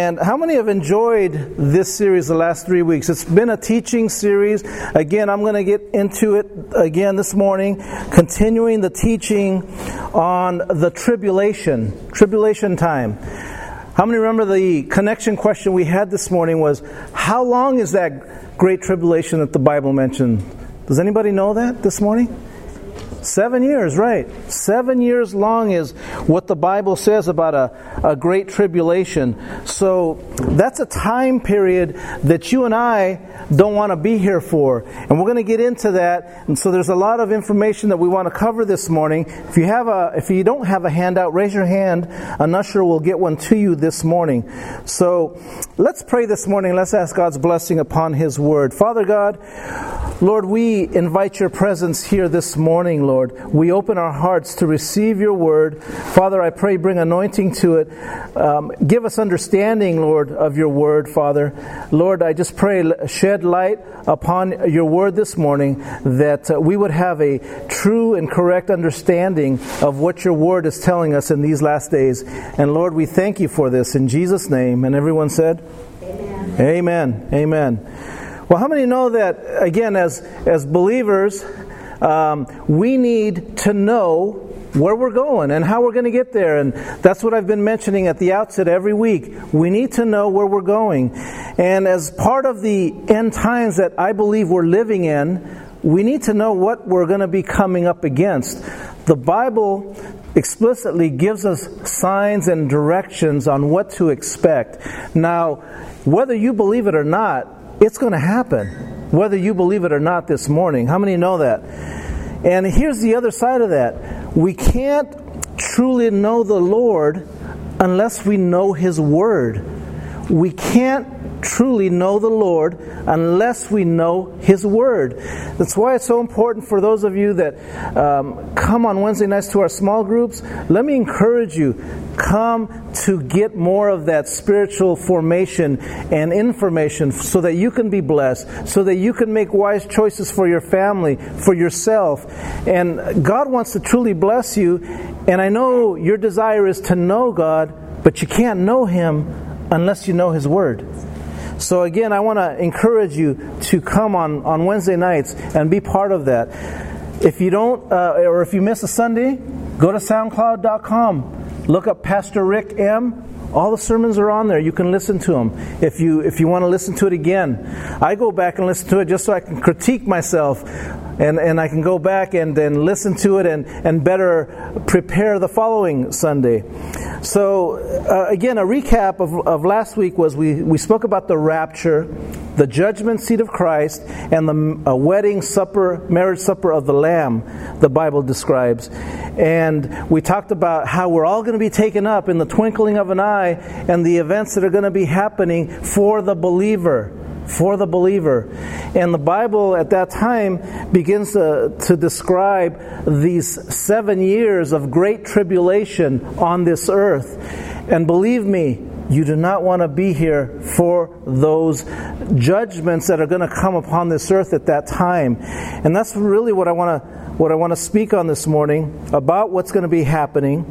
And how many have enjoyed this series the last three weeks? It's been a teaching series. Again, I'm going to get into it again this morning, continuing the teaching on the tribulation, tribulation time. How many remember the connection question we had this morning was, how long is that great tribulation that the Bible mentioned? Does anybody know that this morning? Seven years, right. Seven years long is what the Bible says about a, a great tribulation. So that's a time period that you and I don't want to be here for. And we're going to get into that. And so there's a lot of information that we want to cover this morning. If you have a, if you don't have a handout, raise your hand. An usher will get one to you this morning. So let's pray this morning. Let's ask God's blessing upon His Word. Father God, Lord, we invite your presence here this morning, Lord. We open our hearts to receive your word. Father, I pray bring anointing to it. Um, give us understanding, Lord, of your word, Father. Lord, I just pray shed light upon your word this morning that uh, we would have a true and correct understanding of what your word is telling us in these last days. And Lord, we thank you for this in Jesus' name. And everyone said, Amen. Amen. Amen. Well, how many know that, again, as, as believers, um, we need to know where we're going and how we're going to get there. And that's what I've been mentioning at the outset every week. We need to know where we're going. And as part of the end times that I believe we're living in, we need to know what we're going to be coming up against. The Bible explicitly gives us signs and directions on what to expect. Now, whether you believe it or not, it's going to happen, whether you believe it or not this morning. How many know that? And here's the other side of that we can't truly know the Lord unless we know His Word. We can't truly know the Lord unless we know His Word. That's why it's so important for those of you that um, come on Wednesday nights to our small groups. Let me encourage you come to get more of that spiritual formation and information so that you can be blessed, so that you can make wise choices for your family, for yourself. And God wants to truly bless you. And I know your desire is to know God, but you can't know Him unless you know His Word. So, again, I want to encourage you to come on, on Wednesday nights and be part of that. If you don't, uh, or if you miss a Sunday, go to SoundCloud.com. Look up Pastor Rick M. All the sermons are on there. You can listen to them. If you if you want to listen to it again, I go back and listen to it just so I can critique myself and, and I can go back and, and listen to it and, and better prepare the following Sunday. So, uh, again, a recap of, of last week was we, we spoke about the rapture, the judgment seat of Christ, and the wedding supper, marriage supper of the Lamb, the Bible describes. And we talked about how we're all going to be taken up in the twinkling of an eye and the events that are going to be happening for the believer for the believer. And the Bible at that time begins to, to describe these seven years of great tribulation on this earth. And believe me, you do not want to be here for those judgments that are going to come upon this earth at that time. And that's really what I want to what I want to speak on this morning about what's going to be happening.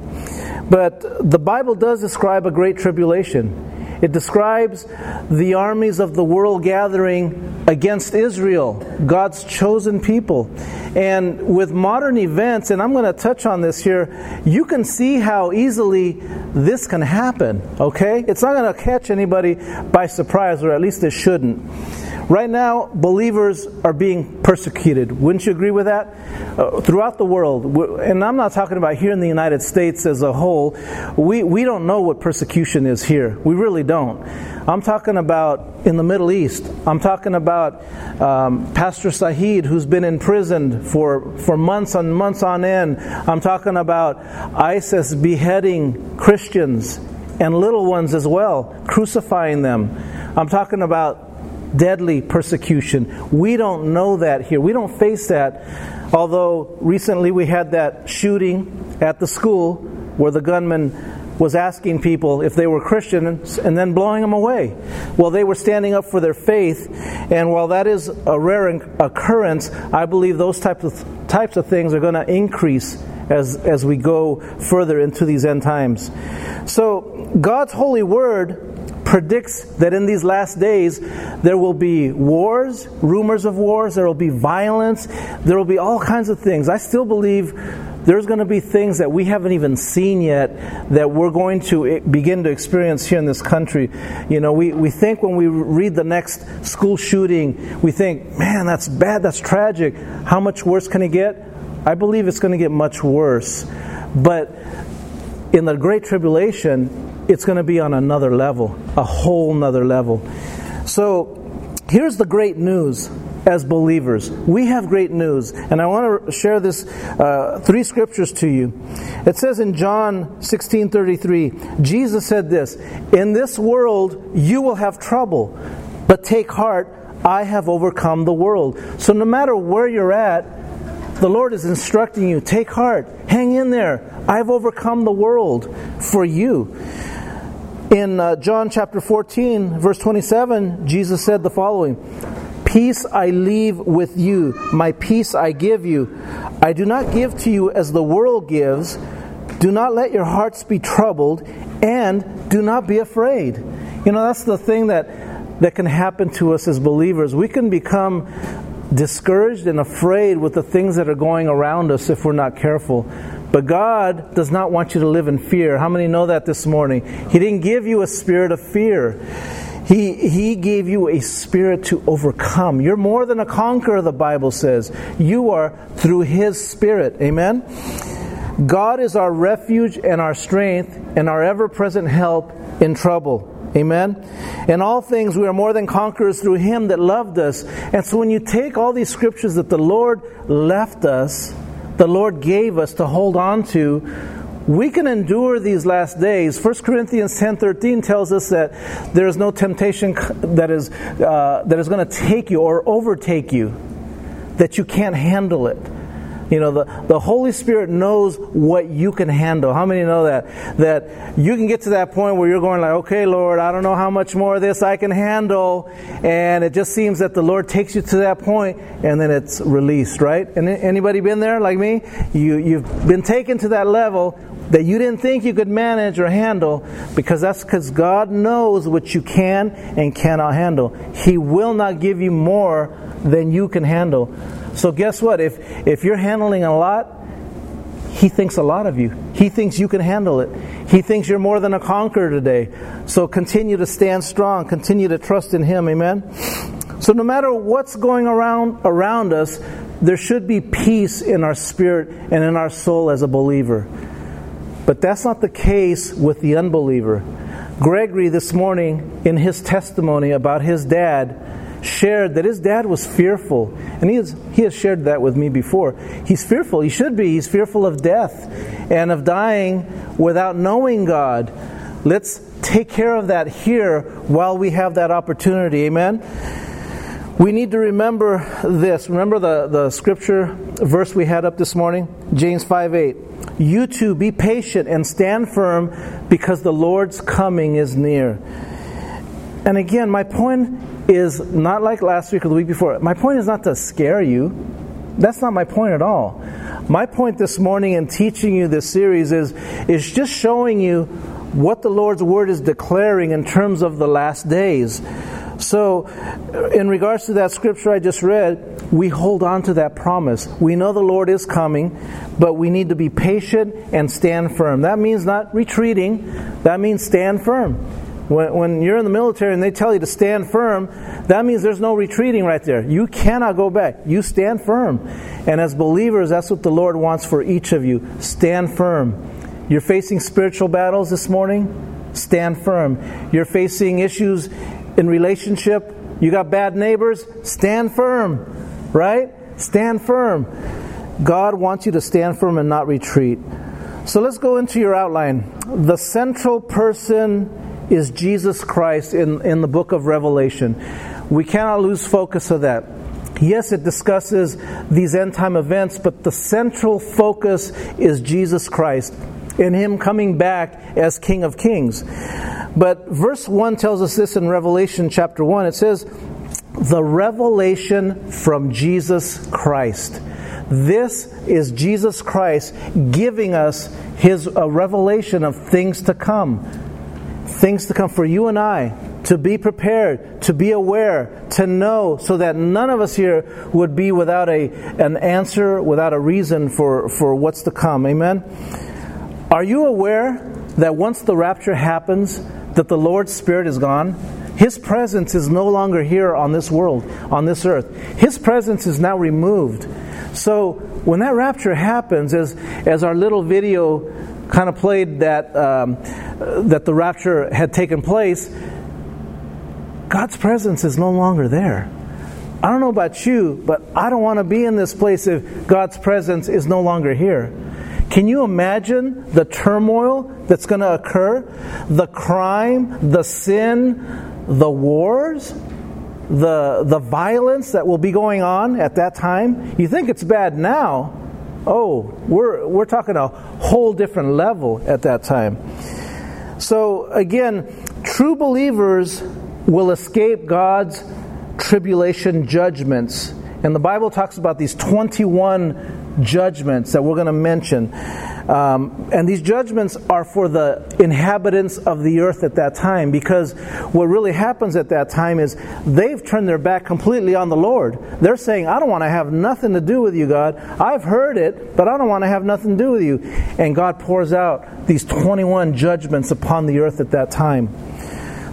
But the Bible does describe a great tribulation. It describes the armies of the world gathering against Israel, God's chosen people. And with modern events, and I'm going to touch on this here, you can see how easily this can happen, okay? It's not going to catch anybody by surprise, or at least it shouldn't. Right now, believers are being persecuted. Wouldn't you agree with that? Uh, throughout the world, and I'm not talking about here in the United States as a whole, we, we don't know what persecution is here. We really don't. I'm talking about in the Middle East. I'm talking about um, Pastor Saeed, who's been imprisoned for, for months and months on end. I'm talking about ISIS beheading Christians and little ones as well, crucifying them. I'm talking about deadly persecution. We don't know that here. We don't face that. Although recently we had that shooting at the school where the gunman was asking people if they were Christians and then blowing them away. Well, they were standing up for their faith, and while that is a rare occurrence, I believe those types of types of things are going to increase as as we go further into these end times. So, God's holy word predicts that in these last days there will be wars, rumors of wars, there will be violence, there will be all kinds of things. I still believe there's going to be things that we haven't even seen yet that we're going to eh, begin to experience here in this country. You know, we, we think when we read the next school shooting, we think, man, that's bad, that's tragic. How much worse can it get? I believe it's going to get much worse. But in the Great Tribulation, it's going to be on another level, a whole nother level. So here's the great news as believers. We have great news, and I want to share this uh, three scriptures to you. It says in John 16:33, Jesus said this, "In this world you will have trouble, but take heart, I have overcome the world." So no matter where you're at, the Lord is instructing you, take heart, hang in there. I've overcome the world for you. In uh, John chapter 14, verse 27, Jesus said the following Peace I leave with you, my peace I give you. I do not give to you as the world gives. Do not let your hearts be troubled, and do not be afraid. You know, that's the thing that, that can happen to us as believers. We can become discouraged and afraid with the things that are going around us if we're not careful. But God does not want you to live in fear. How many know that this morning? He didn't give you a spirit of fear. He, he gave you a spirit to overcome. You're more than a conqueror, the Bible says. You are through His Spirit. Amen? God is our refuge and our strength and our ever present help in trouble. Amen. In all things, we are more than conquerors through Him that loved us. And so, when you take all these scriptures that the Lord left us, the Lord gave us to hold on to, we can endure these last days. 1 Corinthians 10:13 tells us that there is no temptation that is uh, that is going to take you or overtake you that you can't handle it. You know, the, the Holy Spirit knows what you can handle. How many know that? That you can get to that point where you're going like, okay, Lord, I don't know how much more of this I can handle. And it just seems that the Lord takes you to that point and then it's released, right? And anybody been there like me? You, you've been taken to that level that you didn't think you could manage or handle because that's because God knows what you can and cannot handle. He will not give you more than you can handle. So guess what? If if you're handling a lot, he thinks a lot of you. He thinks you can handle it. He thinks you're more than a conqueror today. So continue to stand strong, continue to trust in him. Amen. So no matter what's going around around us, there should be peace in our spirit and in our soul as a believer. But that's not the case with the unbeliever. Gregory, this morning, in his testimony about his dad, shared that his dad was fearful. And he has, he has shared that with me before. He's fearful. He should be. He's fearful of death and of dying without knowing God. Let's take care of that here while we have that opportunity. Amen. We need to remember this. Remember the, the scripture verse we had up this morning? James 5 8. You too be patient and stand firm because the Lord's coming is near. And again, my point is not like last week or the week before. My point is not to scare you. That's not my point at all. My point this morning in teaching you this series is, is just showing you what the Lord's Word is declaring in terms of the last days. So, in regards to that scripture I just read, we hold on to that promise. We know the Lord is coming, but we need to be patient and stand firm. That means not retreating, that means stand firm. When, when you're in the military and they tell you to stand firm, that means there's no retreating right there. You cannot go back. You stand firm. And as believers, that's what the Lord wants for each of you. Stand firm. You're facing spiritual battles this morning? Stand firm. You're facing issues in relationship, you got bad neighbors, stand firm, right? Stand firm. God wants you to stand firm and not retreat. So let's go into your outline. The central person is Jesus Christ in, in the book of Revelation. We cannot lose focus of that. Yes, it discusses these end time events, but the central focus is Jesus Christ and Him coming back as King of Kings. But verse 1 tells us this in Revelation chapter 1. It says, The revelation from Jesus Christ. This is Jesus Christ giving us his a revelation of things to come. Things to come for you and I. to be prepared, to be aware, to know, so that none of us here would be without a, an answer, without a reason for, for what's to come. Amen? Are you aware that once the rapture happens, that the Lord's Spirit is gone? His presence is no longer here on this world, on this earth. His presence is now removed. So when that rapture happens, as, as our little video kind of played that, um, that the rapture had taken place, God's presence is no longer there. I don't know about you, but I don't want to be in this place if God's presence is no longer here. Can you imagine the turmoil that's going to occur? The crime, the sin, the wars, the, the violence that will be going on at that time? You think it's bad now. Oh, we're, we're talking a whole different level at that time. So, again, true believers will escape God's tribulation judgments. And the Bible talks about these 21 judgments that we're going to mention. Um, and these judgments are for the inhabitants of the earth at that time because what really happens at that time is they've turned their back completely on the Lord. They're saying, I don't want to have nothing to do with you, God. I've heard it, but I don't want to have nothing to do with you. And God pours out these 21 judgments upon the earth at that time.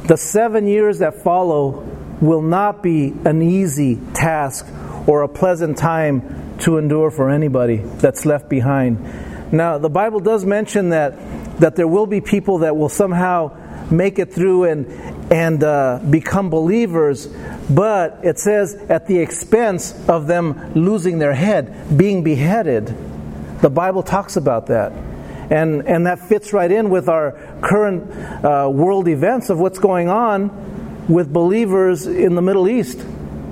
The seven years that follow will not be an easy task or a pleasant time to endure for anybody that's left behind. Now, the Bible does mention that, that there will be people that will somehow make it through and, and uh, become believers, but it says at the expense of them losing their head, being beheaded. The Bible talks about that. And, and that fits right in with our current uh, world events of what's going on with believers in the Middle East.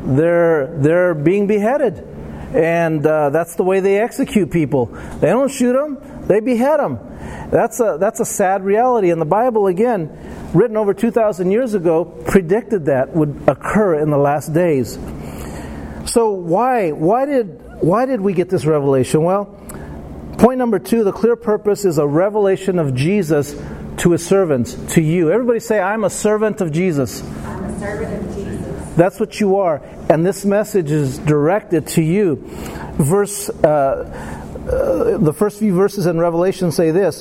They're, they're being beheaded. And uh, that's the way they execute people. They don't shoot them, they behead them. That's a, that's a sad reality. And the Bible, again, written over 2,000 years ago, predicted that would occur in the last days. So why? Why did, why did we get this revelation? Well, Point number two the clear purpose is a revelation of Jesus to his servants, to you. Everybody say, I'm a servant of Jesus. I'm a servant of Jesus. That's what you are. And this message is directed to you. Verse. Uh, uh, the first few verses in Revelation say this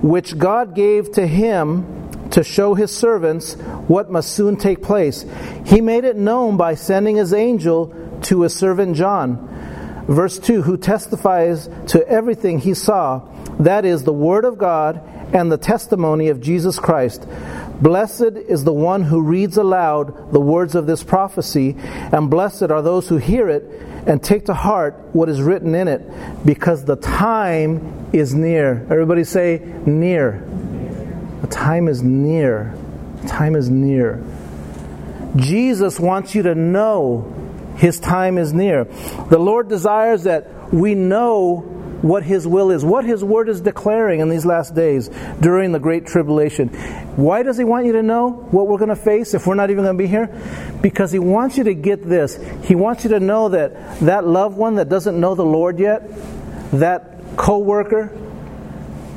which God gave to him to show his servants what must soon take place. He made it known by sending his angel to his servant John Verse 2 Who testifies to everything he saw, that is, the Word of God and the testimony of Jesus Christ. Blessed is the one who reads aloud the words of this prophecy, and blessed are those who hear it and take to heart what is written in it, because the time is near. Everybody say, near. The time is near. The time is near. Jesus wants you to know his time is near. The Lord desires that we know what His will is, what His Word is declaring in these last days during the Great Tribulation. Why does He want you to know what we're going to face if we're not even going to be here? Because He wants you to get this. He wants you to know that that loved one that doesn't know the Lord yet, that co worker,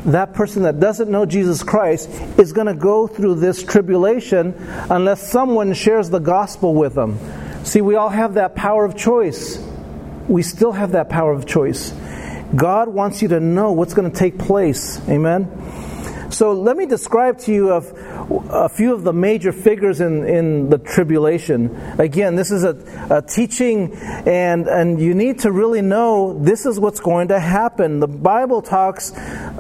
that person that doesn't know Jesus Christ is going to go through this tribulation unless someone shares the gospel with them. See, we all have that power of choice. We still have that power of choice. God wants you to know what's going to take place. Amen. So let me describe to you of a few of the major figures in, in the tribulation. Again, this is a, a teaching, and, and you need to really know this is what's going to happen. The Bible talks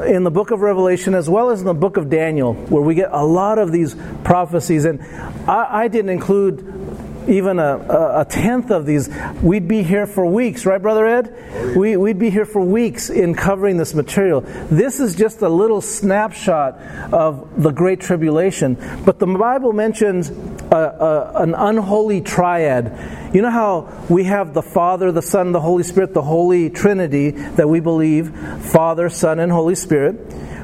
in the book of Revelation as well as in the book of Daniel, where we get a lot of these prophecies. And I, I didn't include even a, a, tenth of these, we'd be here for weeks, right, Brother Ed? We, we'd be here for weeks in covering this material. This is just a little snapshot of the Great Tribulation. But the Bible mentions a, a, an unholy triad. You know how we have the Father, the Son, the Holy Spirit, the Holy Trinity that we believe Father, Son, and Holy Spirit?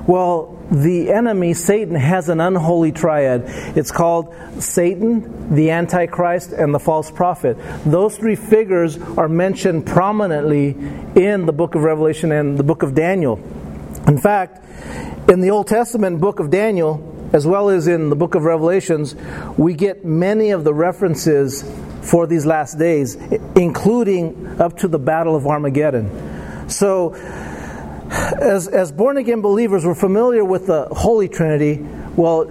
Well, the enemy, Satan, has an unholy triad. It's called Satan, the Antichrist, and the false prophet. Those three figures are mentioned prominently in the book of Revelation and the book of Daniel. In fact, in the Old Testament book of Daniel, as well as in the book of Revelations, we get many of the references for these last days, including up to the Battle of Armageddon. So, as, as born again believers, we're familiar with the Holy Trinity. Well,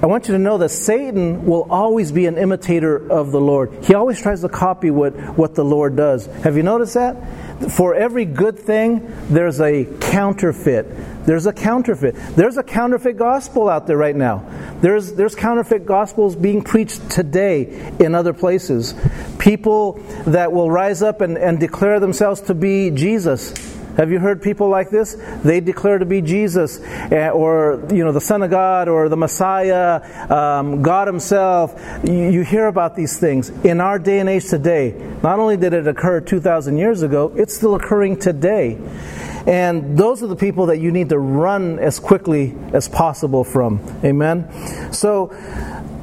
I want you to know that Satan will always be an imitator of the Lord. He always tries to copy what, what the Lord does. Have you noticed that? For every good thing, there's a counterfeit. There's a counterfeit. There's a counterfeit gospel out there right now. There's, there's counterfeit gospels being preached today in other places. People that will rise up and, and declare themselves to be Jesus have you heard people like this? They declare to be Jesus eh, or, you know, the Son of God or the Messiah, um, God Himself. You, you hear about these things. In our day and age today, not only did it occur 2,000 years ago, it's still occurring today. And those are the people that you need to run as quickly as possible from. Amen? So,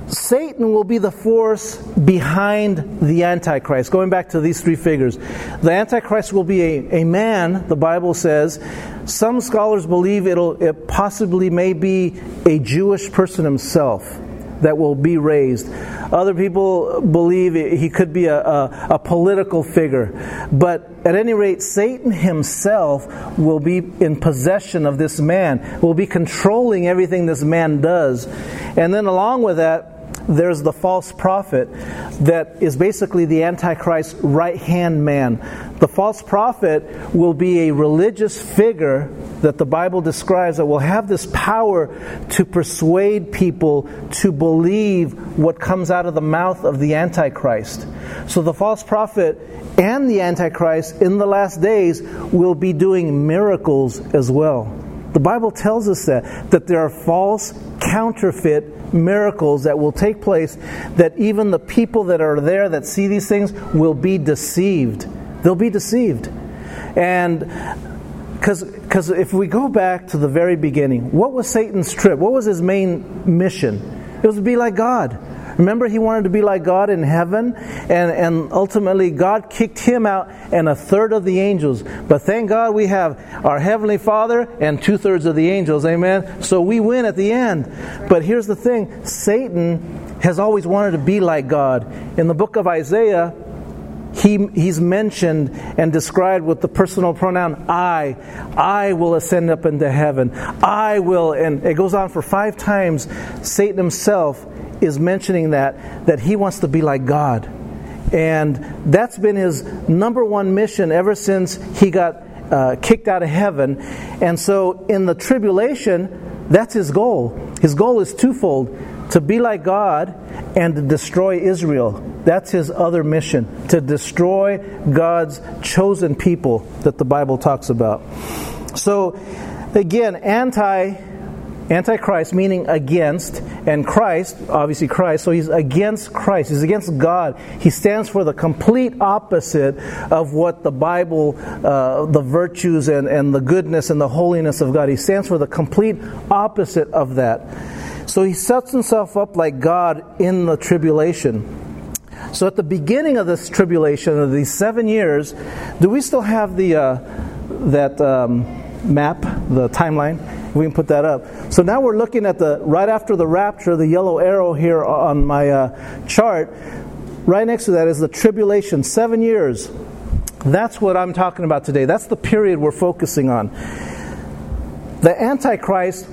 Satan will be the force behind the Antichrist. Going back to these three figures, the Antichrist will be a, a man, the Bible says. Some scholars believe it'll, it possibly may be a Jewish person himself that will be raised. Other people believe he could be a, a, a, political figure. But at any rate, Satan himself will be in possession of this man, will be controlling everything this man does. And then along with that, there's the false prophet that is basically the Antichrist's right hand man. The false prophet will be a religious figure that the Bible describes that will have this power to persuade people to believe what comes out of the mouth of the Antichrist. So the false prophet and the Antichrist in the last days will be doing miracles as well. The Bible tells us that, that there are false, counterfeit miracles that will take place that even the people that are there that see these things will be deceived. They'll be deceived. And because if we go back to the very beginning, what was Satan's trip? What was his main mission? It was to be like God. Remember, he wanted to be like God in heaven, and, and ultimately God kicked him out and a third of the angels. But thank God we have our Heavenly Father and two thirds of the angels, amen? So we win at the end. But here's the thing Satan has always wanted to be like God. In the book of Isaiah, he, he's mentioned and described with the personal pronoun I. I will ascend up into heaven. I will, and it goes on for five times. Satan himself is mentioning that, that he wants to be like God. And that's been his number one mission ever since he got uh, kicked out of heaven. And so in the tribulation, that's his goal. His goal is twofold to be like God and to destroy Israel. That's his other mission to destroy God's chosen people that the Bible talks about. So, again, anti Antichrist meaning against, and Christ, obviously Christ, so he's against Christ. He's against God. He stands for the complete opposite of what the Bible, uh, the virtues and, and the goodness and the holiness of God. He stands for the complete opposite of that. So he sets himself up like God in the tribulation. So at the beginning of this tribulation, of these seven years, do we still have the uh, that um, map, the timeline? We can put that up. So now we're looking at the right after the rapture, the yellow arrow here on my uh, chart. Right next to that is the tribulation, seven years. That's what I'm talking about today. That's the period we're focusing on. The Antichrist,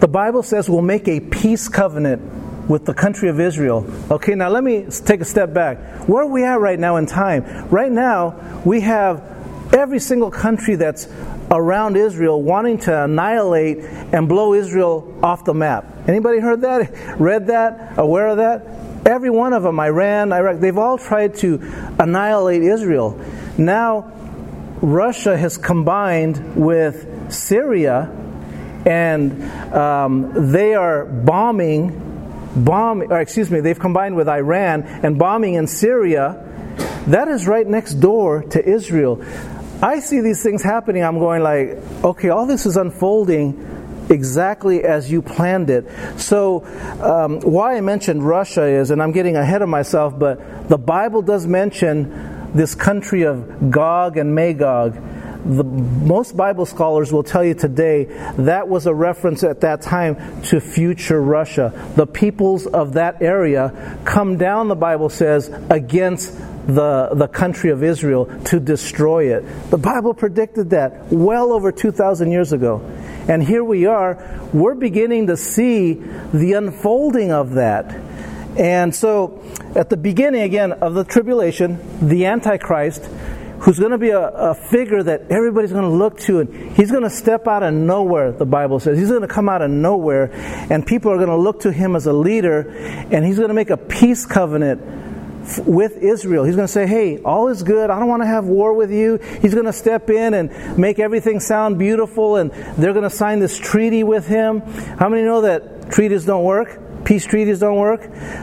the Bible says, will make a peace covenant with the country of Israel. Okay, now let me take a step back. Where are we at right now in time? Right now, we have every single country that's around Israel wanting to annihilate and blow Israel off the map. Anybody heard that? Read that? Aware of that? Every one of them, Iran, Iraq, they've all tried to annihilate Israel. Now, Russia has combined with Syria and um, they are bombing, bomb, or excuse me, they've combined with Iran and bombing in Syria. That is right next door to Israel. I see these things happening, I'm going like, okay, all this is unfolding exactly as you planned it. So, um, why I mentioned Russia is, and I'm getting ahead of myself, but the Bible does mention this country of Gog and Magog. the, most Bible scholars will tell you today that was a reference at that time to future Russia. The peoples of that area come down, the Bible says, against the, the country of Israel to destroy it. The Bible predicted that well over 2,000 years ago. And here we are, we're beginning to see the unfolding of that. And so, at the beginning again of the tribulation, the Antichrist, who's going to be a, a figure that everybody's going to look to, and he's going to step out of nowhere, the Bible says. He's going to come out of nowhere, and people are going to look to him as a leader, and he's going to make a peace covenant with Israel. He's going to say, Hey, all is good. I don't want to have war with you. He's going to step in and make everything sound beautiful, and they're going to sign this treaty with him. How many know that treaties don't work? Peace treaties don't work.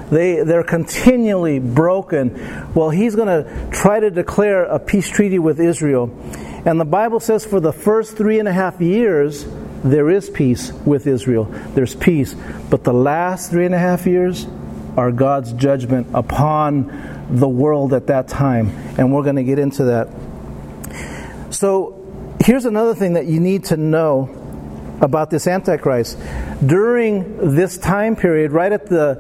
They, they're continually broken. Well, he's going to try to declare a peace treaty with Israel. And the Bible says for the first three and a half years, there is peace with Israel. There's peace. But the last three and a half years, are God's judgment upon the world at that time. And we're going to get into that. So, here's another thing that you need to know about this antichrist during this time period right at the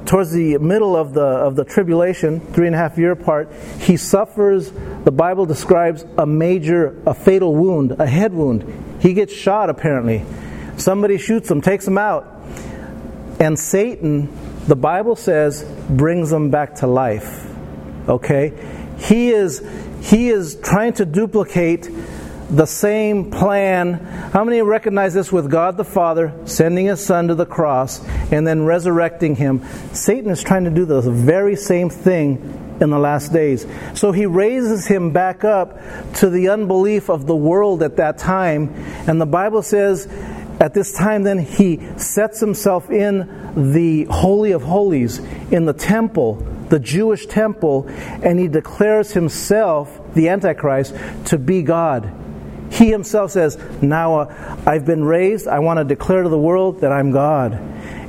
uh, towards the middle of the of the tribulation three and a half year part he suffers the bible describes a major a fatal wound a head wound he gets shot apparently somebody shoots him takes him out and satan the Bible says brings them back to life. Okay? He is he is trying to duplicate the same plan. How many recognize this with God the Father sending his son to the cross and then resurrecting him? Satan is trying to do the very same thing in the last days. So he raises him back up to the unbelief of the world at that time. And the Bible says at this time, then, he sets himself in the Holy of Holies, in the temple, the Jewish temple, and he declares himself, the Antichrist, to be God. He himself says, Now uh, I've been raised, I want to declare to the world that I'm God.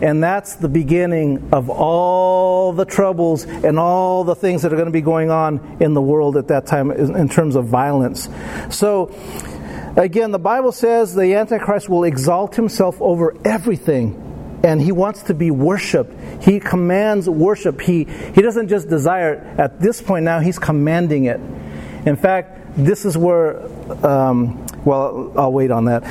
And that's the beginning of all the troubles and all the things that are going to be going on in the world at that time in terms of violence. So, Again, the Bible says the Antichrist will exalt himself over everything, and he wants to be worshiped. He commands worship. He, he doesn't just desire it. At this point now, he's commanding it. In fact, this is where, um, well, I'll wait on that.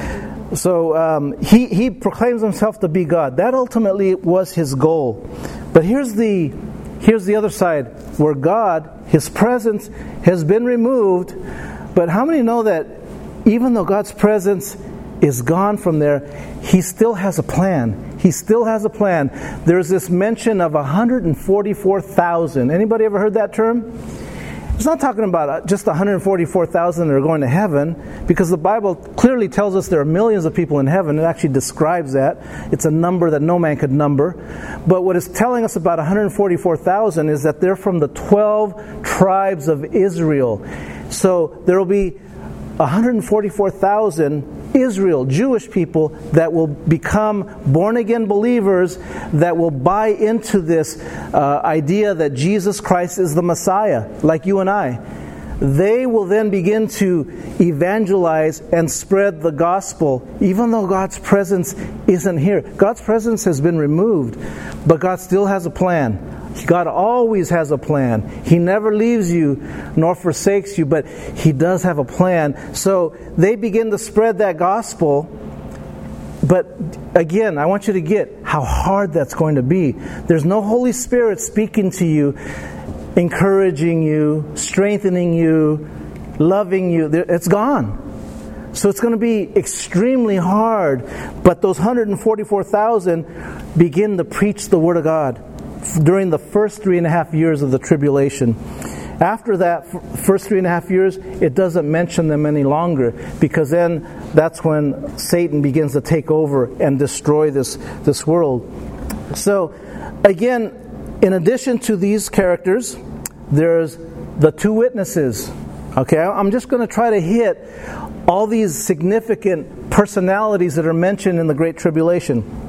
So um, he, he proclaims himself to be God. That ultimately was his goal. But here's the, here's the other side where God, his presence, has been removed. But how many know that even though God's presence is gone from there, He still has a plan. He still has a plan. There's this mention of 144,000. Anybody ever heard that term? It's not talking about uh, just 144,000 that are going to heaven, because the Bible clearly tells us there are millions of people in heaven. It actually describes that. It's a number that no man could number. But what it's telling us about 144,000 is that they're from the 12 tribes of Israel. So there will be 144,000 Israel, Jewish people, that will become born again believers that will buy into this uh, idea that Jesus Christ is the Messiah, like you and I. They will then begin to evangelize and spread the gospel, even though God's presence isn't here. God's presence has been removed, but God still has a plan. God always has a plan. He never leaves you nor forsakes you, but He does have a plan. So they begin to spread that gospel. But again, I want you to get how hard that's going to be. There's no Holy Spirit speaking to you, encouraging you, strengthening you, loving you. It's gone. So it's going to be extremely hard. But those 144,000 begin to preach the Word of God during the first three and a half years of the tribulation. After that first three and a half years, it doesn't mention them any longer because then that's when Satan begins to take over and destroy this, this world. So, again, in addition to these characters, there's the two witnesses. Okay, I'm just going to try to hit all these significant personalities that are mentioned in the Great Tribulation.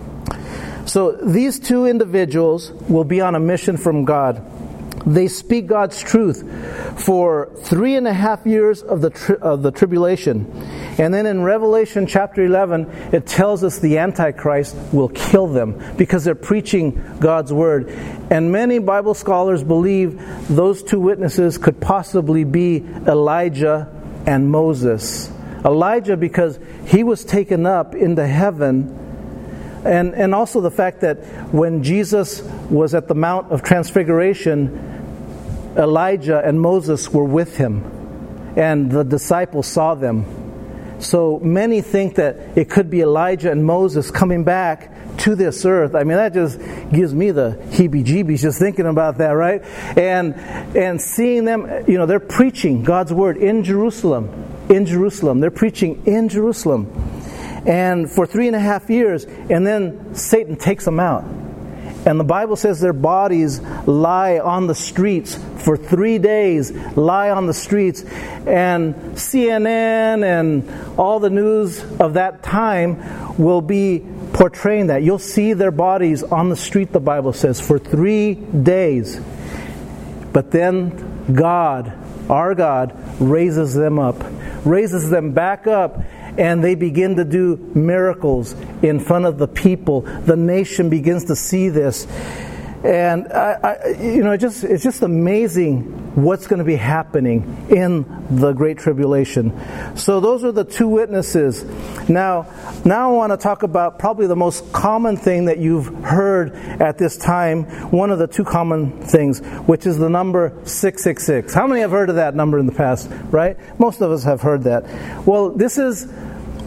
So these two individuals will be on a mission from God. they speak God's truth for three and a half years of the, tri- of the tribulation. And then in Revelation chapter 11, it tells us the Antichrist will kill them because they're preaching God's word. And many Bible scholars believe those two witnesses could possibly be Elijah and Moses. Elijah, because he was taken up into heaven and, and also the fact that when Jesus was at the Mount of Transfiguration, Elijah and Moses were with him, and the disciples saw them. So many think that it could be Elijah and Moses coming back to this earth. I mean, that just gives me the heebie jeebies just thinking about that, right? And, and seeing them, you know, they're preaching God's word in Jerusalem. In Jerusalem. They're preaching in Jerusalem. And for three and a half years, and then Satan takes them out. And the Bible says their bodies lie on the streets for three days, lie on the streets. And CNN and all the news of that time will be portraying that. You'll see their bodies on the street, the Bible says, for three days. But then God, our God, raises them up, raises them back up and they begin to do miracles in front of the people. The nation begins to see this. And I, I, you know, it just, it's just amazing what's going to be happening in the Great Tribulation. So those are the two witnesses. Now, now I want to talk about probably the most common thing that you've heard at this time. One of the two common things, which is the number 666. How many have heard of that number in the past, right? Most of us have heard that. Well, this is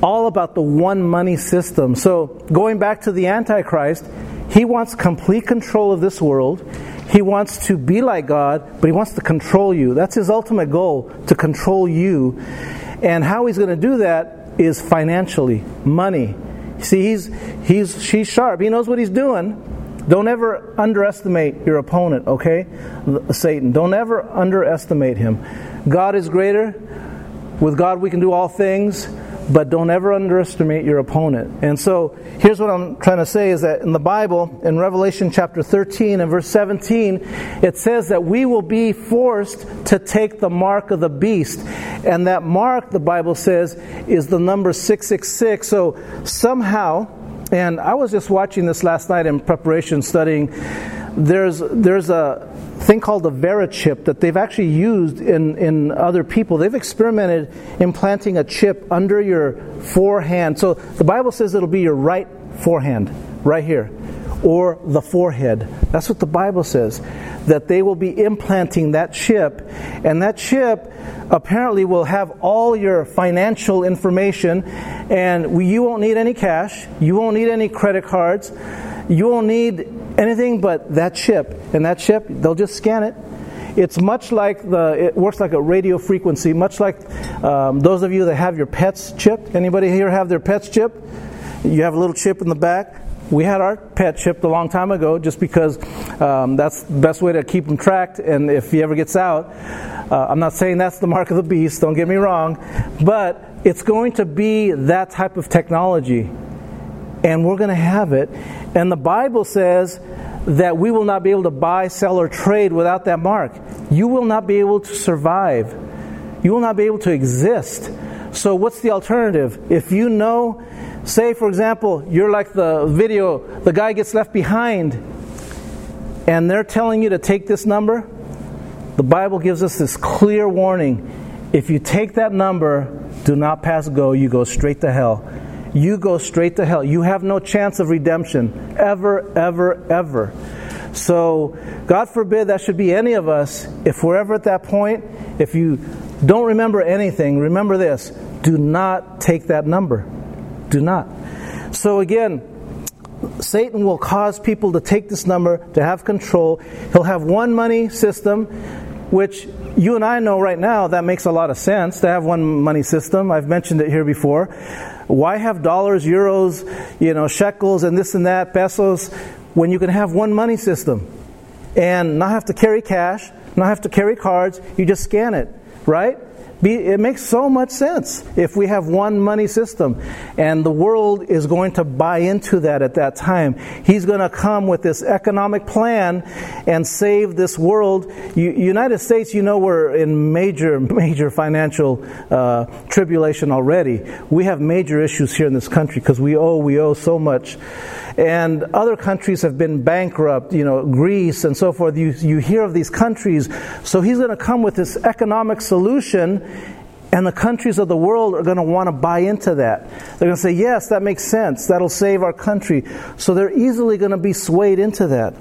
all about the one money system. So, going back to the Antichrist, he wants complete control of this world. He wants to be like God, but he wants to control you. That's his ultimate goal, to control you. And how he's going to do that is financially, money. See, he's, he's, she's sharp. He knows what he's doing. Don't ever underestimate your opponent, okay? Satan. Don't ever underestimate him. God is greater. With God, we can do all things but don't ever underestimate your opponent. And so here's what I'm trying to say is that in the Bible, in Revelation chapter 13 and verse 17, it says that we will be forced to take the mark of the beast. And that mark, the Bible says, is the number 666. So somehow, and I was just watching this last night in preparation studying, there's, there's a thing called the VeriChip that they've actually used in, in other people. They've experimented implanting a chip under your forehand. So the Bible says it'll be your right forehand, right here, or the forehead. That's what the Bible says. That they will be implanting that chip, and that chip apparently will have all your financial information, and you won't need any cash, you won't need any credit cards, you won't need anything but that chip. And that chip, they'll just scan it. It's much like the, it works like a radio frequency, much like um, those of you that have your pets chipped. Anybody here have their pets chipped? You have a little chip in the back. We had our pet chipped a long time ago just because um, that's the best way to keep them tracked. And if he ever gets out, uh, I'm not saying that's the mark of the beast, don't get me wrong, but it's going to be that type of technology. And we're going to have it. And the Bible says that we will not be able to buy, sell, or trade without that mark. You will not be able to survive. You will not be able to exist. So, what's the alternative? If you know, say, for example, you're like the video, the guy gets left behind, and they're telling you to take this number, the Bible gives us this clear warning. If you take that number, do not pass go, you go straight to hell you go straight to hell. You have no chance of redemption, ever, ever, ever. So, God forbid that should be any of us. If we're ever at that point, if you don't remember anything, remember this do not take that number. Do not. So, again, Satan will cause people to take this number, to have control. He'll have one money system, which you and I know right now that makes a lot of sense to have one money system. I've mentioned it here before. Why have dollars, euros, you know, shekels, and this and that, pesos, when you can have one money system and not have to carry cash, not have to carry cards? You just scan it, right? Be, it makes so much sense if we have one money system. And the world is going to buy into that at that time. He's going to come with this economic plan and save this world. U- United States, you know, we're in major, major financial uh, tribulation already. We have major issues here in this country because we owe, we owe so much and other countries have been bankrupt, you know, Greece and so forth. You, you hear of these countries. So he's going to come with this economic solution, and the countries of the world are going to want to buy into that. They're going to say, yes, that makes sense. That'll save our country. So they're easily going to be swayed into that.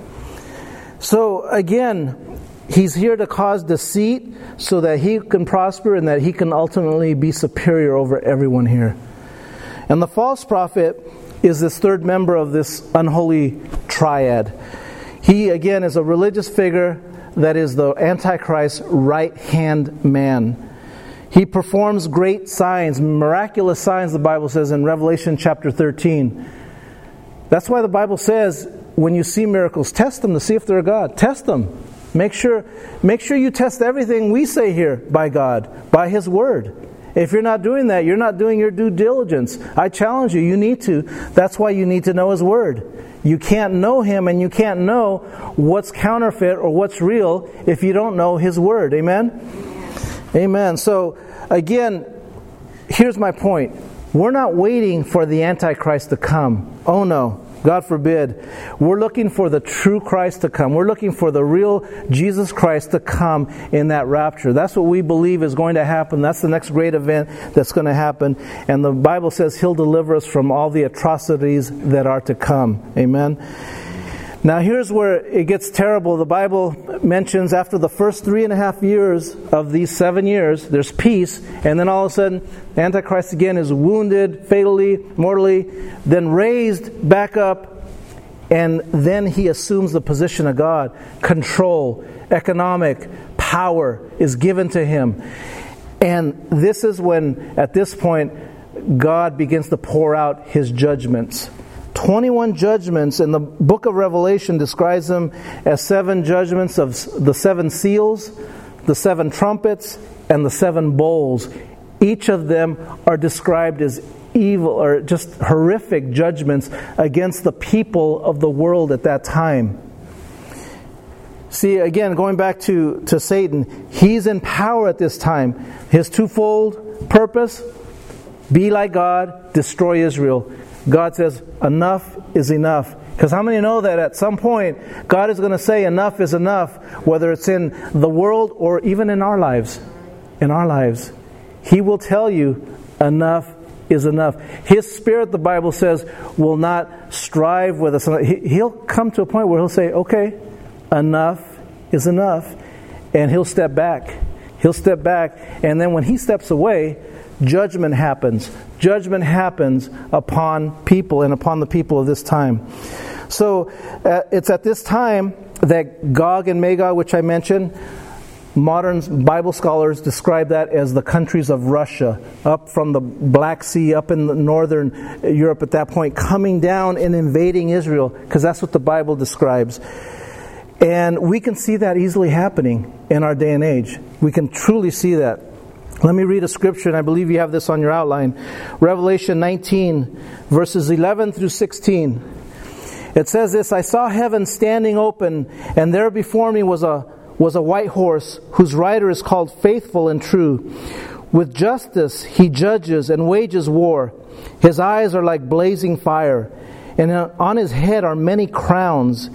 So again, He's here to cause deceit so that he can prosper and that he can ultimately be superior over everyone here. And the false prophet is this third member of this unholy triad. He, again, is a religious figure that is the Antichrist's right hand man. He performs great signs, miraculous signs, the Bible says in Revelation chapter 13. That's why the Bible says when you see miracles, test them to see if they're God. Test them. Make sure, make sure you test everything we say here by God, by His Word. If you're not doing that, you're not doing your due diligence. I challenge you, you need to. That's why you need to know His Word. You can't know Him and you can't know what's counterfeit or what's real if you don't know His Word. Amen? Amen. So, again, here's my point. We're not waiting for the Antichrist to come. Oh no. God forbid. We're looking for the true Christ to come. We're looking for the real Jesus Christ to come in that rapture. That's what we believe is going to happen. That's the next great event that's going to happen. And the Bible says He'll deliver us from all the atrocities that are to come. Amen. Now, here's where it gets terrible. The Bible mentions after the first three and a half years of these seven years, there's peace, and then all of a sudden, Antichrist again is wounded fatally, mortally, then raised back up, and then he assumes the position of God. Control, economic power is given to him. And this is when, at this point, God begins to pour out his judgments. 21 judgments, and the book of Revelation describes them as seven judgments of the seven seals, the seven trumpets, and the seven bowls. Each of them are described as evil or just horrific judgments against the people of the world at that time. See, again, going back to, to Satan, he's in power at this time. His twofold purpose be like God, destroy Israel. God says, enough is enough. Because how many know that at some point, God is going to say, enough is enough, whether it's in the world or even in our lives. In our lives. He will tell you, enough is enough. His spirit, the Bible says, will not strive with us. He'll come to a point where he'll say, okay, enough is enough. And he'll step back. He'll step back. And then when he steps away, judgment happens. Judgment happens upon people and upon the people of this time. So uh, it's at this time that Gog and Magog, which I mentioned, modern Bible scholars describe that as the countries of Russia, up from the Black Sea, up in northern Europe at that point, coming down and invading Israel, because that's what the Bible describes. And we can see that easily happening in our day and age. We can truly see that. Let me read a scripture, and I believe you have this on your outline. Revelation 19, verses 11 through 16. It says this I saw heaven standing open, and there before me was a, was a white horse, whose rider is called Faithful and True. With justice he judges and wages war. His eyes are like blazing fire, and on his head are many crowns.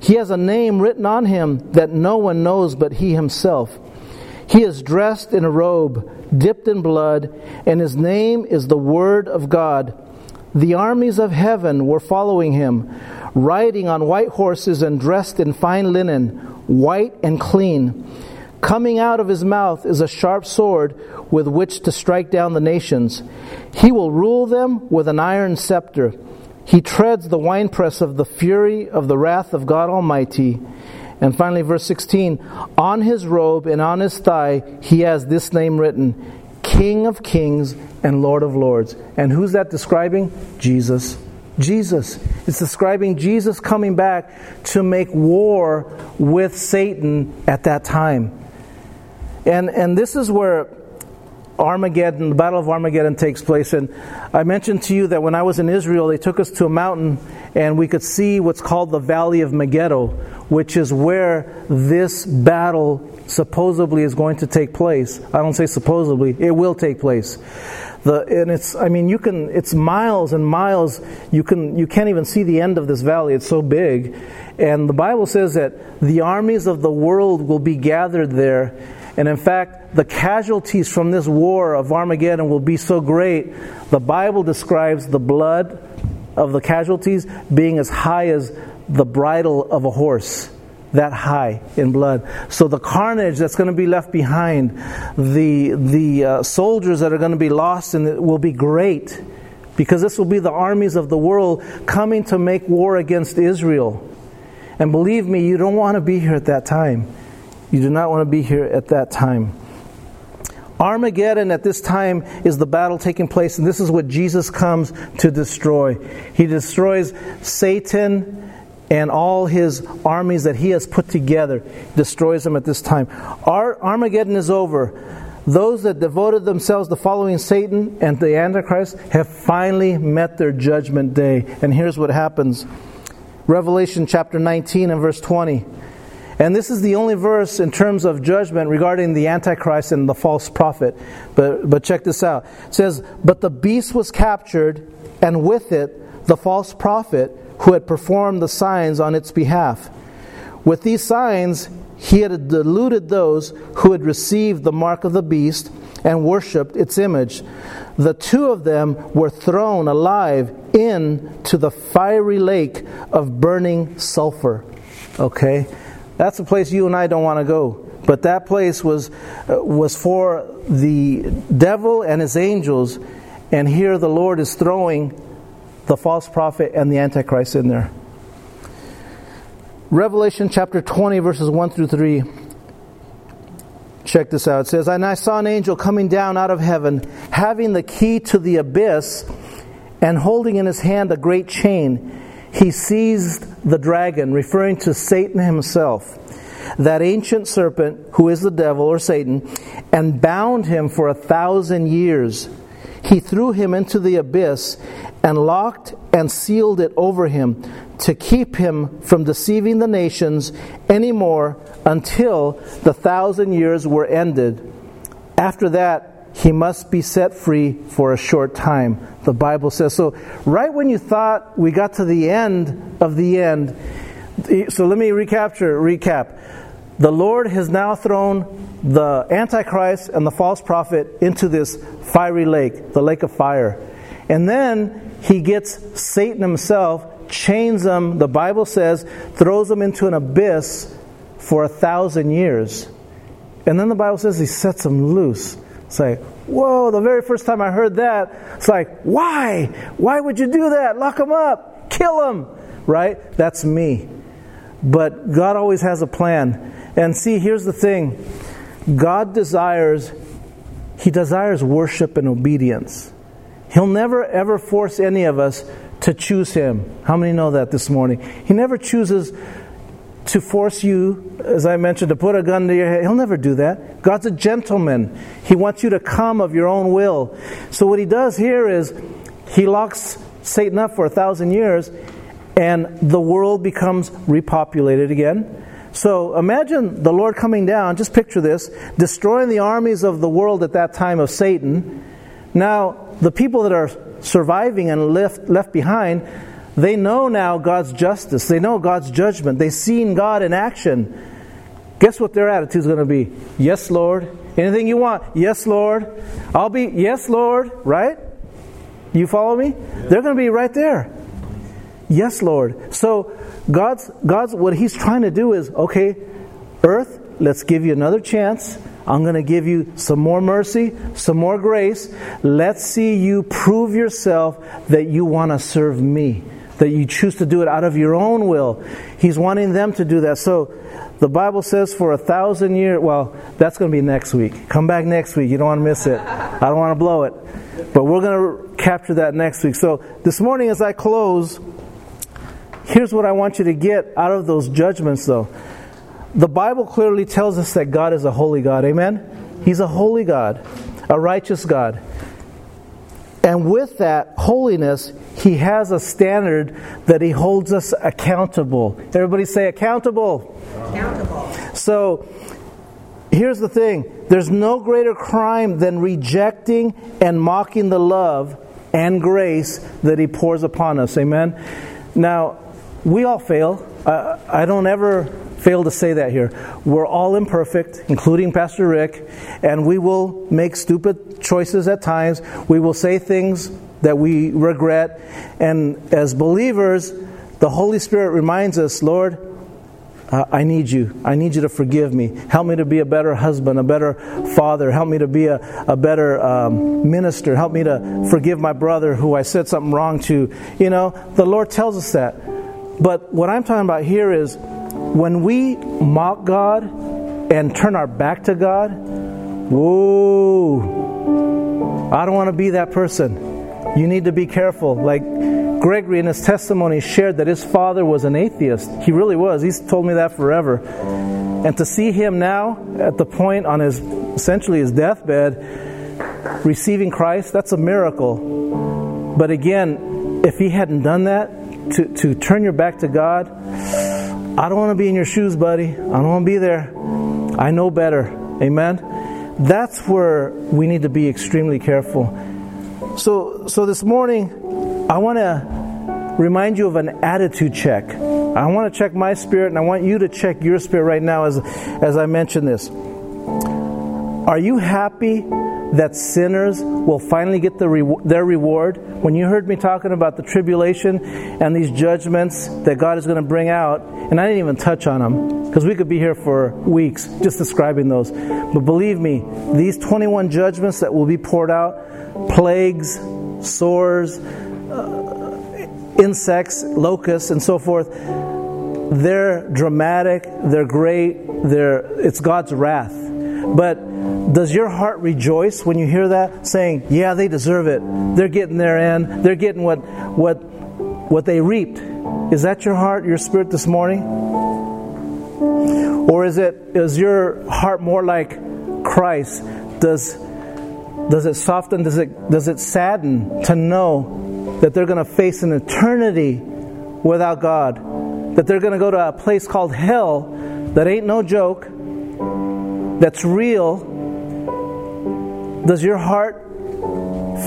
He has a name written on him that no one knows but he himself. He is dressed in a robe dipped in blood, and his name is the Word of God. The armies of heaven were following him, riding on white horses and dressed in fine linen, white and clean. Coming out of his mouth is a sharp sword with which to strike down the nations. He will rule them with an iron scepter. He treads the winepress of the fury of the wrath of God Almighty. And finally, verse 16 On his robe and on his thigh, he has this name written King of Kings and Lord of Lords. And who's that describing? Jesus. Jesus. It's describing Jesus coming back to make war with Satan at that time. And, and this is where Armageddon, the Battle of Armageddon takes place. And I mentioned to you that when I was in Israel, they took us to a mountain and we could see what's called the Valley of Megiddo, which is where this battle supposedly is going to take place. I don't say supposedly, it will take place. The, and it's I mean you can it's miles and miles you can you can't even see the end of this valley it's so big and the Bible says that the armies of the world will be gathered there and in fact the casualties from this war of Armageddon will be so great the Bible describes the blood of the casualties being as high as the bridle of a horse that high in blood. So the carnage that's going to be left behind, the the uh, soldiers that are going to be lost, and it will be great, because this will be the armies of the world coming to make war against Israel. And believe me, you don't want to be here at that time. You do not want to be here at that time. Armageddon at this time is the battle taking place, and this is what Jesus comes to destroy. He destroys Satan and all his armies that he has put together, destroys them at this time. Our Armageddon is over. Those that devoted themselves to following Satan and the Antichrist have finally met their judgment day. And here's what happens Revelation chapter 19 and verse 20. And this is the only verse in terms of judgment regarding the Antichrist and the false prophet. But, but check this out. It says, But the beast was captured, and with it the false prophet who had performed the signs on its behalf. With these signs, he had deluded those who had received the mark of the beast and worshipped its image. The two of them were thrown alive into the fiery lake of burning sulfur. Okay? That's a place you and I don't want to go. But that place was, uh, was for the devil and his angels. And here the Lord is throwing the false prophet and the Antichrist in there. Revelation chapter 20, verses 1 through 3. Check this out. It says, And I saw an angel coming down out of heaven, having the key to the abyss, and holding in his hand a great chain. He seized the dragon, referring to Satan himself, that ancient serpent who is the devil or Satan, and bound him for a thousand years. He threw him into the abyss and locked and sealed it over him to keep him from deceiving the nations any more until the thousand years were ended. After that, he must be set free for a short time, the Bible says. So, right when you thought we got to the end of the end, so let me recapture, recap. The Lord has now thrown the Antichrist and the false prophet into this fiery lake, the lake of fire. And then he gets Satan himself, chains him, the Bible says, throws him into an abyss for a thousand years. And then the Bible says he sets him loose. It's like, whoa, the very first time I heard that, it's like, why? Why would you do that? Lock him up, kill him, right? That's me. But God always has a plan. And see, here's the thing God desires, He desires worship and obedience. He'll never ever force any of us to choose Him. How many know that this morning? He never chooses to force you, as I mentioned, to put a gun to your head. He'll never do that. God's a gentleman. He wants you to come of your own will. So what He does here is He locks Satan up for a thousand years, and the world becomes repopulated again. So imagine the Lord coming down, just picture this, destroying the armies of the world at that time of Satan. Now, the people that are surviving and left, left behind, they know now God's justice. They know God's judgment. They've seen God in action. Guess what their attitude is going to be? Yes, Lord. Anything you want? Yes, Lord. I'll be, yes, Lord. Right? You follow me? Yeah. They're going to be right there. Yes, Lord. So God's God's what He's trying to do is okay, earth, let's give you another chance. I'm going to give you some more mercy, some more grace. Let's see you prove yourself that you want to serve me, that you choose to do it out of your own will. He's wanting them to do that. So the Bible says for a thousand years, well, that's going to be next week. Come back next week. You don't want to miss it. I don't want to blow it. But we're going to capture that next week. So this morning, as I close, here's what I want you to get out of those judgments, though. The Bible clearly tells us that God is a holy God. Amen? He's a holy God. a righteous God. And with that holiness, He has a standard that He holds us accountable. Everybody say accountable. Accountable. So here's the thing there's no greater crime than rejecting and mocking the love and grace that He pours upon us. Amen. Now, we all fail. Uh, I don't ever fail to say that here. We're all imperfect, including Pastor Rick, and we will make stupid choices at times. We will say things that we regret. And as believers, the Holy Spirit reminds us, Lord, uh, I need you. I need you to forgive me. Help me to be a better husband, a better father. Help me to be a, a better um, minister. Help me to forgive my brother who I said something wrong to. You know, the Lord tells us that. But what I'm talking about here is when we mock God and turn our back to God, whoa, I don't want to be that person. You need to be careful. Like Gregory in his testimony shared that his father was an atheist. He really was. He's told me that forever. And to see him now at the point on his essentially his deathbed receiving Christ, that's a miracle. But again, if he hadn't done that, to, to turn your back to God, I don't want to be in your shoes, buddy. I don't want to be there. I know better. Amen. That's where we need to be extremely careful. So, so this morning, I want to remind you of an attitude check. I want to check my spirit, and I want you to check your spirit right now as, as I mention this. Are you happy that sinners will finally get the re- their reward. When you heard me talking about the tribulation and these judgments that God is going to bring out, and I didn't even touch on them because we could be here for weeks just describing those. But believe me, these 21 judgments that will be poured out plagues, sores, uh, insects, locusts, and so forth they're dramatic, they're great, they're, it's God's wrath. But does your heart rejoice when you hear that? Saying, Yeah, they deserve it. They're getting their end. They're getting what what what they reaped. Is that your heart, your spirit this morning? Or is it is your heart more like Christ? Does does it soften? Does it does it sadden to know that they're going to face an eternity without God? That they're going to go to a place called hell that ain't no joke, that's real, does your heart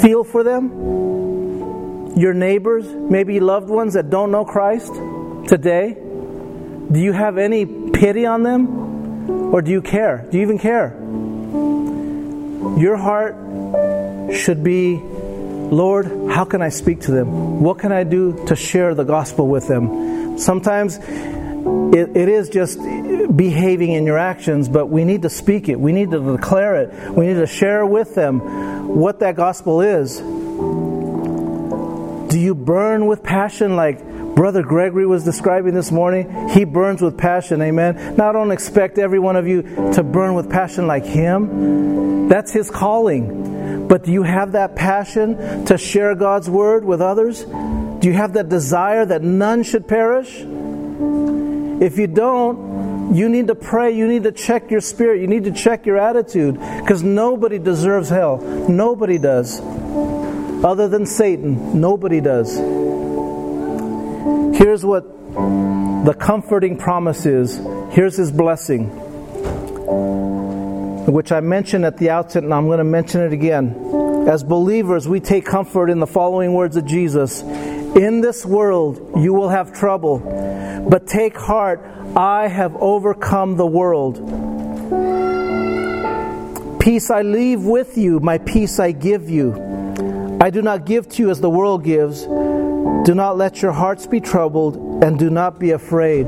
feel for them? Your neighbors, maybe loved ones that don't know Christ today? Do you have any pity on them? Or do you care? Do you even care? Your heart should be, Lord, how can I speak to them? What can I do to share the gospel with them? Sometimes it, it is just behaving in your actions, but we need to speak it. We need to declare it. We need to share with them what that gospel is. Do you burn with passion like Brother Gregory was describing this morning? He burns with passion, amen. Now, I don't expect every one of you to burn with passion like him. That's his calling. But do you have that passion to share God's word with others? Do you have that desire that none should perish? If you don't, you need to pray. You need to check your spirit. You need to check your attitude because nobody deserves hell. Nobody does. Other than Satan, nobody does. Here's what the comforting promise is. Here's his blessing, which I mentioned at the outset, and I'm going to mention it again. As believers, we take comfort in the following words of Jesus In this world, you will have trouble, but take heart, I have overcome the world. Peace I leave with you, my peace I give you. I do not give to you as the world gives. Do not let your hearts be troubled, and do not be afraid.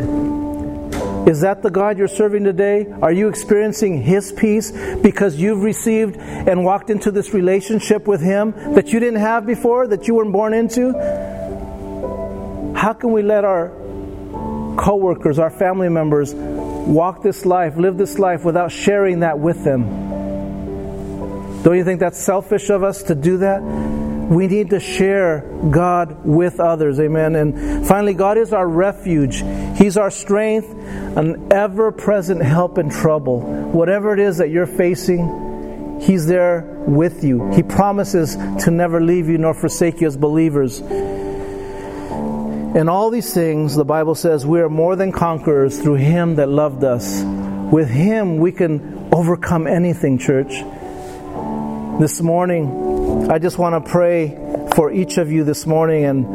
Is that the God you're serving today? Are you experiencing His peace because you've received and walked into this relationship with Him that you didn't have before, that you weren't born into? How can we let our coworkers, our family members walk this life, live this life without sharing that with them? Don't you think that's selfish of us to do that? We need to share God with others. Amen. And finally, God is our refuge. He's our strength, an ever present help in trouble. Whatever it is that you're facing, He's there with you. He promises to never leave you nor forsake you as believers. In all these things, the Bible says we are more than conquerors through Him that loved us. With Him, we can overcome anything, church. This morning, I just want to pray for each of you this morning, and,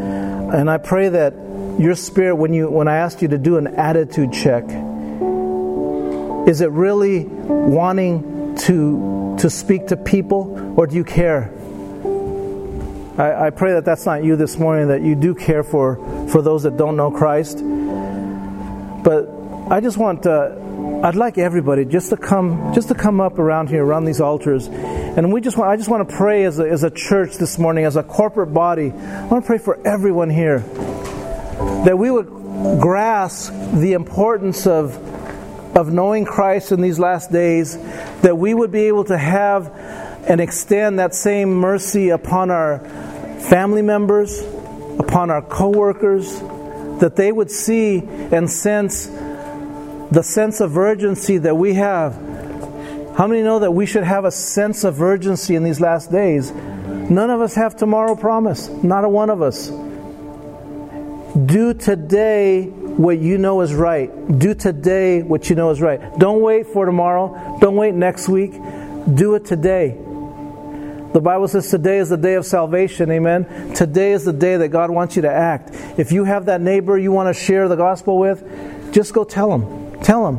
and I pray that your spirit, when, you, when I asked you to do an attitude check, is it really wanting to, to speak to people, or do you care? I, I pray that that's not you this morning, that you do care for, for those that don't know Christ. But I just want to, I'd like everybody just to come, just to come up around here, around these altars, and we just want, I just want to pray as a, as a church this morning, as a corporate body. I want to pray for everyone here that we would grasp the importance of, of knowing Christ in these last days, that we would be able to have and extend that same mercy upon our family members, upon our coworkers, that they would see and sense the sense of urgency that we have. How many know that we should have a sense of urgency in these last days? None of us have tomorrow promised, not a one of us. Do today what you know is right. Do today what you know is right. Don't wait for tomorrow. Don't wait next week. Do it today. The Bible says today is the day of salvation. Amen. Today is the day that God wants you to act. If you have that neighbor you want to share the gospel with, just go tell them. Tell them.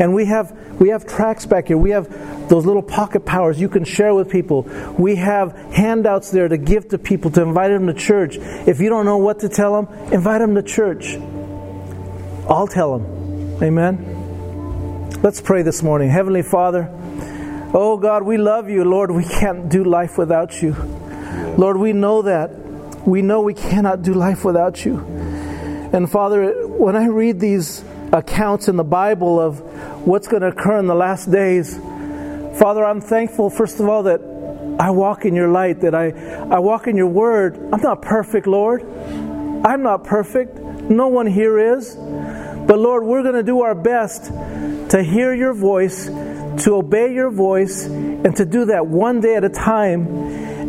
And we have we have tracks back here. We have those little pocket powers you can share with people. We have handouts there to give to people to invite them to church. If you don't know what to tell them, invite them to church. I'll tell them. Amen. Let's pray this morning. Heavenly Father, oh God, we love you. Lord, we can't do life without you. Lord, we know that. We know we cannot do life without you. And Father, when I read these accounts in the Bible of what's going to occur in the last days. Father, I'm thankful, first of all, that I walk in your light, that I, I walk in your word. I'm not perfect, Lord. I'm not perfect. No one here is. But Lord, we're going to do our best to hear your voice, to obey your voice, and to do that one day at a time.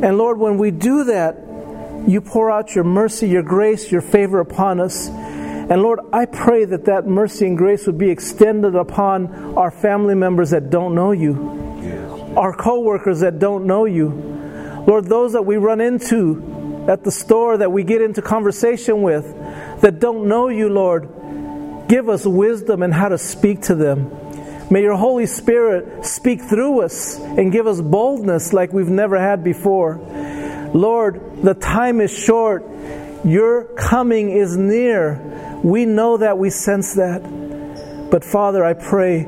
And Lord, when we do that, you pour out your mercy, your grace, your favor upon us. And Lord, I pray that that mercy and grace would be extended upon our family members that don't know you, our coworkers that don't know you. Lord, those that we run into at the store that we get into conversation with that don't know you, Lord, give us wisdom and how to speak to them. May your Holy Spirit speak through us and give us boldness like we've never had before. Lord, the time is short. Your coming is near. We know that, we sense that. But Father, I pray,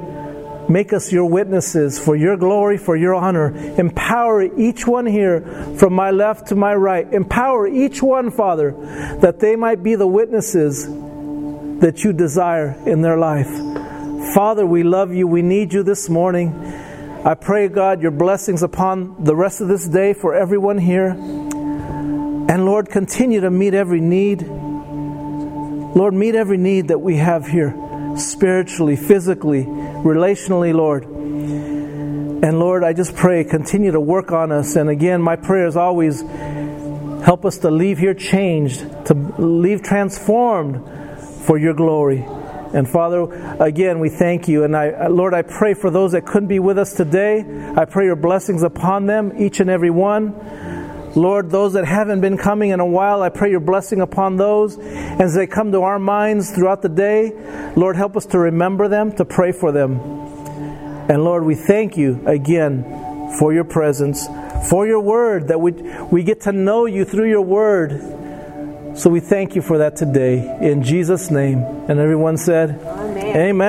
make us your witnesses for your glory, for your honor. Empower each one here from my left to my right. Empower each one, Father, that they might be the witnesses that you desire in their life. Father, we love you. We need you this morning. I pray, God, your blessings upon the rest of this day for everyone here. And Lord, continue to meet every need. Lord, meet every need that we have here spiritually, physically, relationally, Lord. And Lord, I just pray, continue to work on us. And again, my prayer is always help us to leave here changed, to leave transformed for your glory. And Father, again, we thank you. And I, Lord, I pray for those that couldn't be with us today. I pray your blessings upon them, each and every one. Lord, those that haven't been coming in a while, I pray your blessing upon those. As they come to our minds throughout the day, Lord, help us to remember them, to pray for them. And Lord, we thank you again for your presence, for your word, that we, we get to know you through your word. So we thank you for that today. In Jesus' name. And everyone said, Amen. Amen.